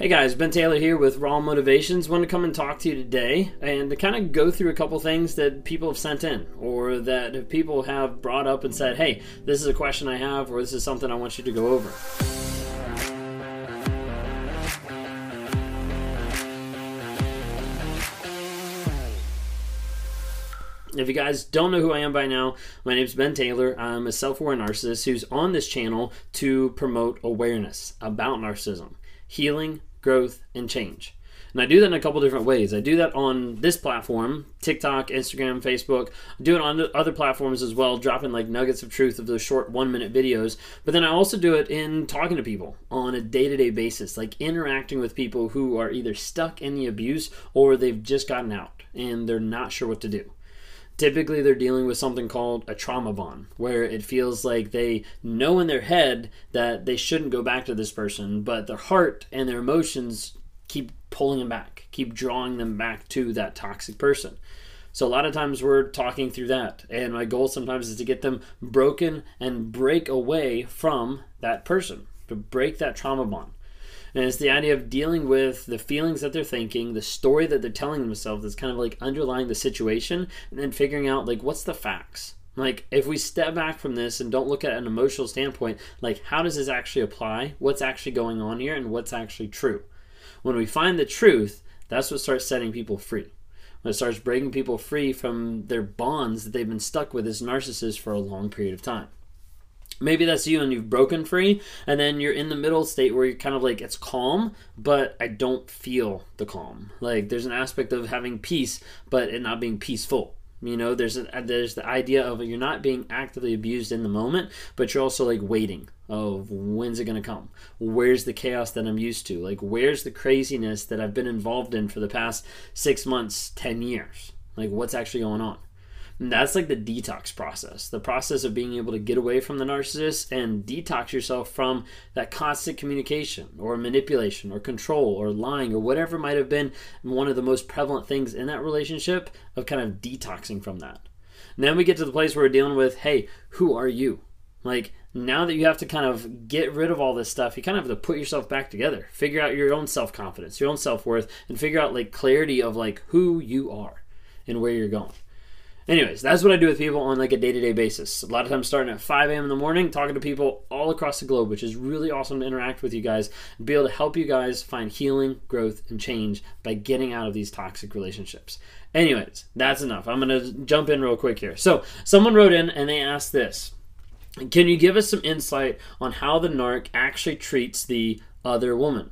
Hey guys, Ben Taylor here with Raw Motivations. Want to come and talk to you today and to kind of go through a couple things that people have sent in or that people have brought up and said, hey, this is a question I have or this is something I want you to go over. If you guys don't know who I am by now, my name is Ben Taylor. I'm a self aware narcissist who's on this channel to promote awareness about narcissism, healing, growth, and change. And I do that in a couple different ways. I do that on this platform, TikTok, Instagram, Facebook. I do it on other platforms as well, dropping like nuggets of truth of those short one minute videos. But then I also do it in talking to people on a day to day basis, like interacting with people who are either stuck in the abuse or they've just gotten out and they're not sure what to do typically they're dealing with something called a trauma bond where it feels like they know in their head that they shouldn't go back to this person but their heart and their emotions keep pulling them back keep drawing them back to that toxic person. So a lot of times we're talking through that and my goal sometimes is to get them broken and break away from that person to break that trauma bond and it's the idea of dealing with the feelings that they're thinking, the story that they're telling themselves that's kind of like underlying the situation, and then figuring out like what's the facts. Like if we step back from this and don't look at an emotional standpoint, like how does this actually apply? What's actually going on here and what's actually true? When we find the truth, that's what starts setting people free. When it starts breaking people free from their bonds that they've been stuck with as narcissists for a long period of time maybe that's you and you've broken free and then you're in the middle state where you're kind of like it's calm but i don't feel the calm. Like there's an aspect of having peace but it not being peaceful. You know there's a, uh, there's the idea of you're not being actively abused in the moment but you're also like waiting of when's it going to come? Where's the chaos that i'm used to? Like where's the craziness that i've been involved in for the past six months ten years? Like what's actually going on and that's like the detox process, the process of being able to get away from the narcissist and detox yourself from that constant communication or manipulation or control or lying or whatever might have been one of the most prevalent things in that relationship of kind of detoxing from that. And then we get to the place where we're dealing with, hey, who are you? Like, now that you have to kind of get rid of all this stuff, you kind of have to put yourself back together, figure out your own self confidence, your own self worth, and figure out like clarity of like who you are and where you're going. Anyways, that's what I do with people on like a day to day basis. A lot of times starting at 5 a.m. in the morning, talking to people all across the globe, which is really awesome to interact with you guys and be able to help you guys find healing, growth, and change by getting out of these toxic relationships. Anyways, that's enough. I'm to jump in real quick here. So, someone wrote in and they asked this Can you give us some insight on how the narc actually treats the other woman?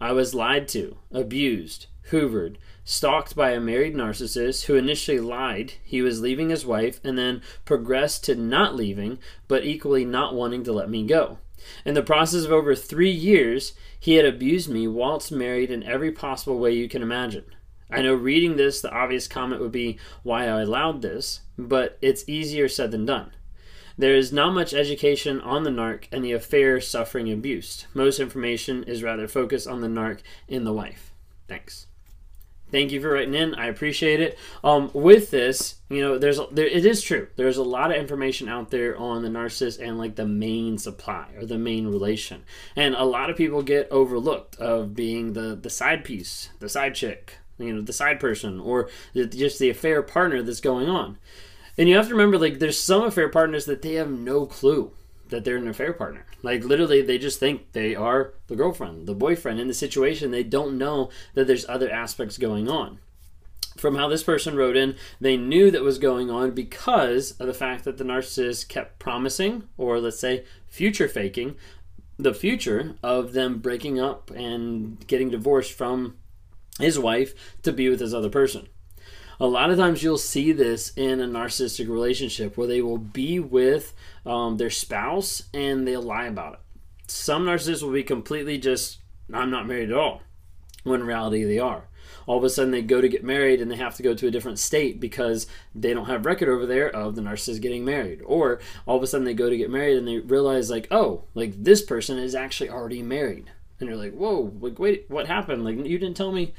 I was lied to, abused, hoovered, stalked by a married narcissist who initially lied he was leaving his wife and then progressed to not leaving, but equally not wanting to let me go. In the process of over three years, he had abused me whilst married in every possible way you can imagine. I know reading this, the obvious comment would be why I allowed this, but it's easier said than done. There is not much education on the narc and the affair suffering abuse. Most information is rather focused on the narc and the wife. Thanks. Thank you for writing in. I appreciate it. Um, with this, you know, there's there, it is true. There's a lot of information out there on the narcissist and like the main supply or the main relation, and a lot of people get overlooked of being the the side piece, the side chick, you know, the side person, or just the affair partner that's going on. And you have to remember, like, there's some affair partners that they have no clue that they're an affair partner. Like literally, they just think they are the girlfriend, the boyfriend in the situation. They don't know that there's other aspects going on. From how this person wrote in, they knew that was going on because of the fact that the narcissist kept promising, or let's say future faking, the future of them breaking up and getting divorced from his wife to be with this other person. A lot of times you'll see this in a narcissistic relationship where they will be with um, their spouse and they'll lie about it. Some narcissists will be completely just, I'm not married at all. when in reality they are. All of a sudden they go to get married and they have to go to a different state because they don't have record over there of the narcissist getting married. Or all of a sudden they go to get married and they realize like oh like this person is actually already married. And you're like whoa like wait what happened? Like you didn't tell me.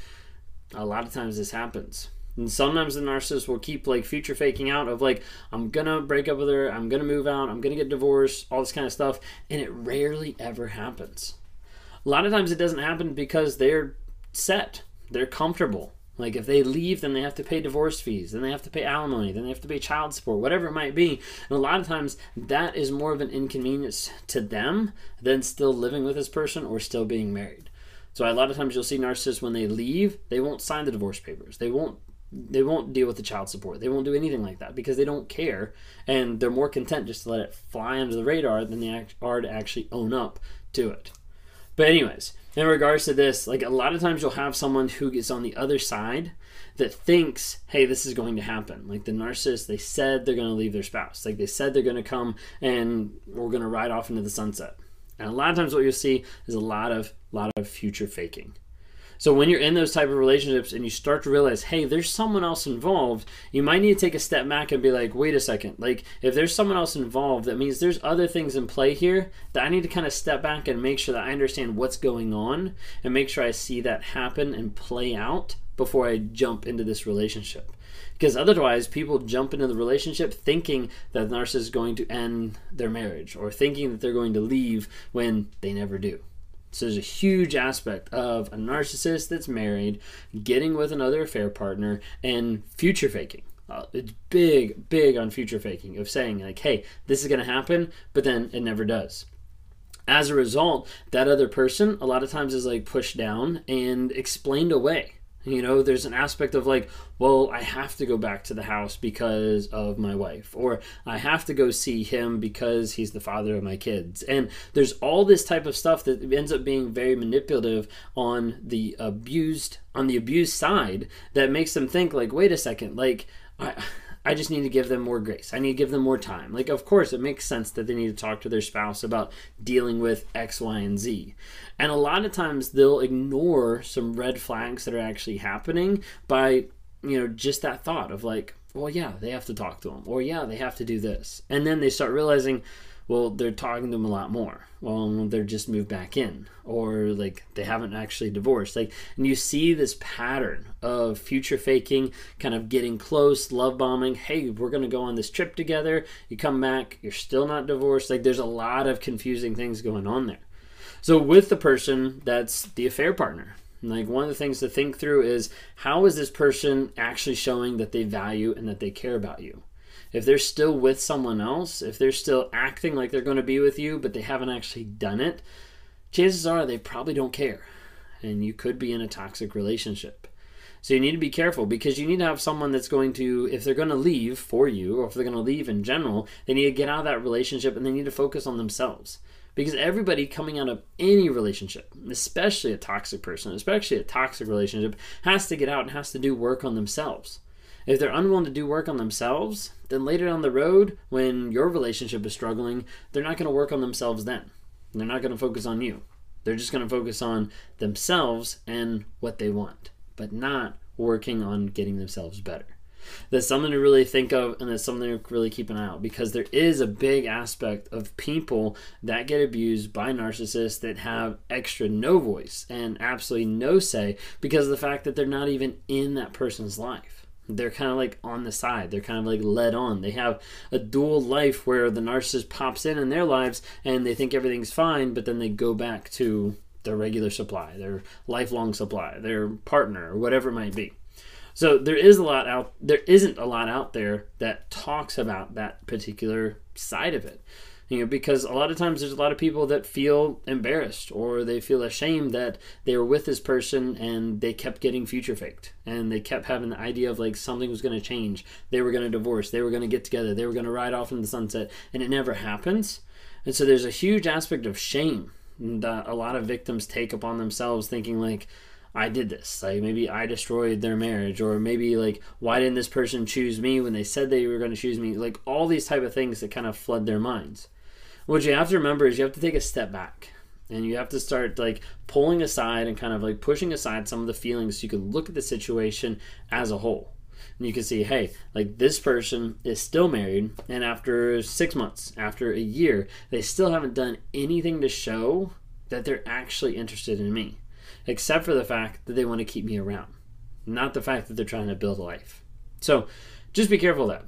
A lot of times this happens and sometimes the narcissist will keep like future faking out of like i'm gonna break up with her i'm gonna move out i'm gonna get divorced all this kind of stuff and it rarely ever happens a lot of times it doesn't happen because they're set they're comfortable. Like if they leave, then they have to pay divorce fees, then they have to pay alimony, then they have to pay child support, whatever it might be. And a lot of times that is more of an inconvenience to them than still living with this person or still being married. So a lot of times you'll see narcissists when they leave, they won't sign the divorce papers. They won't they won't deal with the child support. They won't do anything like that because they don't care and they're more content just to let it fly under the radar than they are to actually own up to it. But anyways, in regards to this, like a lot of times you'll have someone who gets on the other side that thinks, hey, this is going to happen. Like the narcissist, they said they're going to leave their spouse. Like they said they're going to come and we're going to ride off into the sunset. And a lot of times what you'll see is a lot of lot of future faking. So when you're in those type of relationships and you start to realize, hey, there's someone else involved, you might need to take a step back and be like, wait a second. Like if there's someone else involved, that means there's other things in play here that I need to kind of step back and make sure that I understand what's going on and make sure I see that happen and play out before I jump into this relationship because otherwise people jump into the relationship thinking that the narcissist is going to end their marriage or thinking that they're going to leave when they never do so there's a huge aspect of a narcissist that's married, getting with another affair partner, and future faking. Uh, it's big, big on future faking of saying like, "Hey, this is going to happen," but then it never does. As a result, that other person a lot of times is like pushed down and explained away you know, there's an aspect of like, well, I have to go back to the house because of my wife, or I have to go see him because he's the father of my kids. And there's all this type of stuff that ends up being very manipulative on the abused on the abused side that makes them think like, wait a second, like I I just need to give them more grace. I need to give them more time. Like, of course, it makes sense that they need to talk to their spouse about dealing with X, Y, and Z. And a lot of times they'll ignore some red flags that are actually happening by, you know, just that thought of like, well, yeah, they have to talk to them, or yeah, they have to do this. And then they start realizing, well, they're talking to them a lot more. Well, they're just moved back in, or like they haven't actually divorced. Like, and you see this pattern of future faking, kind of getting close, love bombing. Hey, we're gonna go on this trip together. You come back, you're still not divorced. Like, there's a lot of confusing things going on there. So, with the person that's the affair partner, like one of the things to think through is how is this person actually showing that they value and that they care about you? If they're still with someone else, if they're still acting like they're going to be with you, but they haven't actually done it, chances are they probably don't care. And you could be in a toxic relationship. So you need to be careful because you need to have someone that's going to, if they're going to leave for you, or if they're going to leave in general, they need to get out of that relationship and they need to focus on themselves. Because everybody coming out of any relationship, especially a toxic person, especially a toxic relationship, has to get out and has to do work on themselves. If they're unwilling to do work on themselves, then later down the road, when your relationship is struggling, they're not going to work on themselves then. They're not going to focus on you. They're just going to focus on themselves and what they want, but not working on getting themselves better. That's something to really think of, and that's something to really keep an eye out because there is a big aspect of people that get abused by narcissists that have extra no voice and absolutely no say because of the fact that they're not even in that person's life they're kind of like on the side. They're kind of like led on. They have a dual life where the narcissist pops in in their lives and they think everything's fine, but then they go back to their regular supply, their lifelong supply, their partner, or whatever it might be. So there is a lot out there isn't a lot out there that talks about that particular side of it you know because a lot of times there's a lot of people that feel embarrassed or they feel ashamed that they were with this person and they kept getting future faked. And they kept having the idea of like something was going to change. They were going to divorce. They were going to get together. They were going to ride off in the sunset. And it never happens. And so there's a huge aspect of shame that a lot of victims take upon themselves thinking like I did this. Like maybe I destroyed their marriage, or maybe like why didn't this person choose me when they said they were going to choose me? Like all these type of things that kind of flood their minds what you have to remember is you have to take a step back and you have to start like pulling aside and kind of like pushing aside some of the feelings so you can look at the situation as a whole. And you can see hey like this person is still married and after six months after a year they still haven't done anything to show that they're actually interested in me except for the fact that they want to keep me around not the fact that they're trying to build a life. So just be careful of that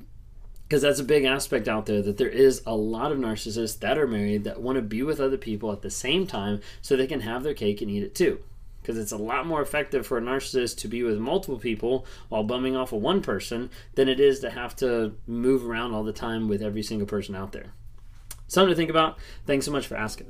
because that's a big aspect out there that there is a lot of narcissists that are married that want to be with other people at the same time so they can have their cake and eat it too. Because it's a lot more effective for a narcissist to be with multiple people while bumming off of one person than it is to have to move around all the time with every single person out there. Something to think about. Thanks so much for asking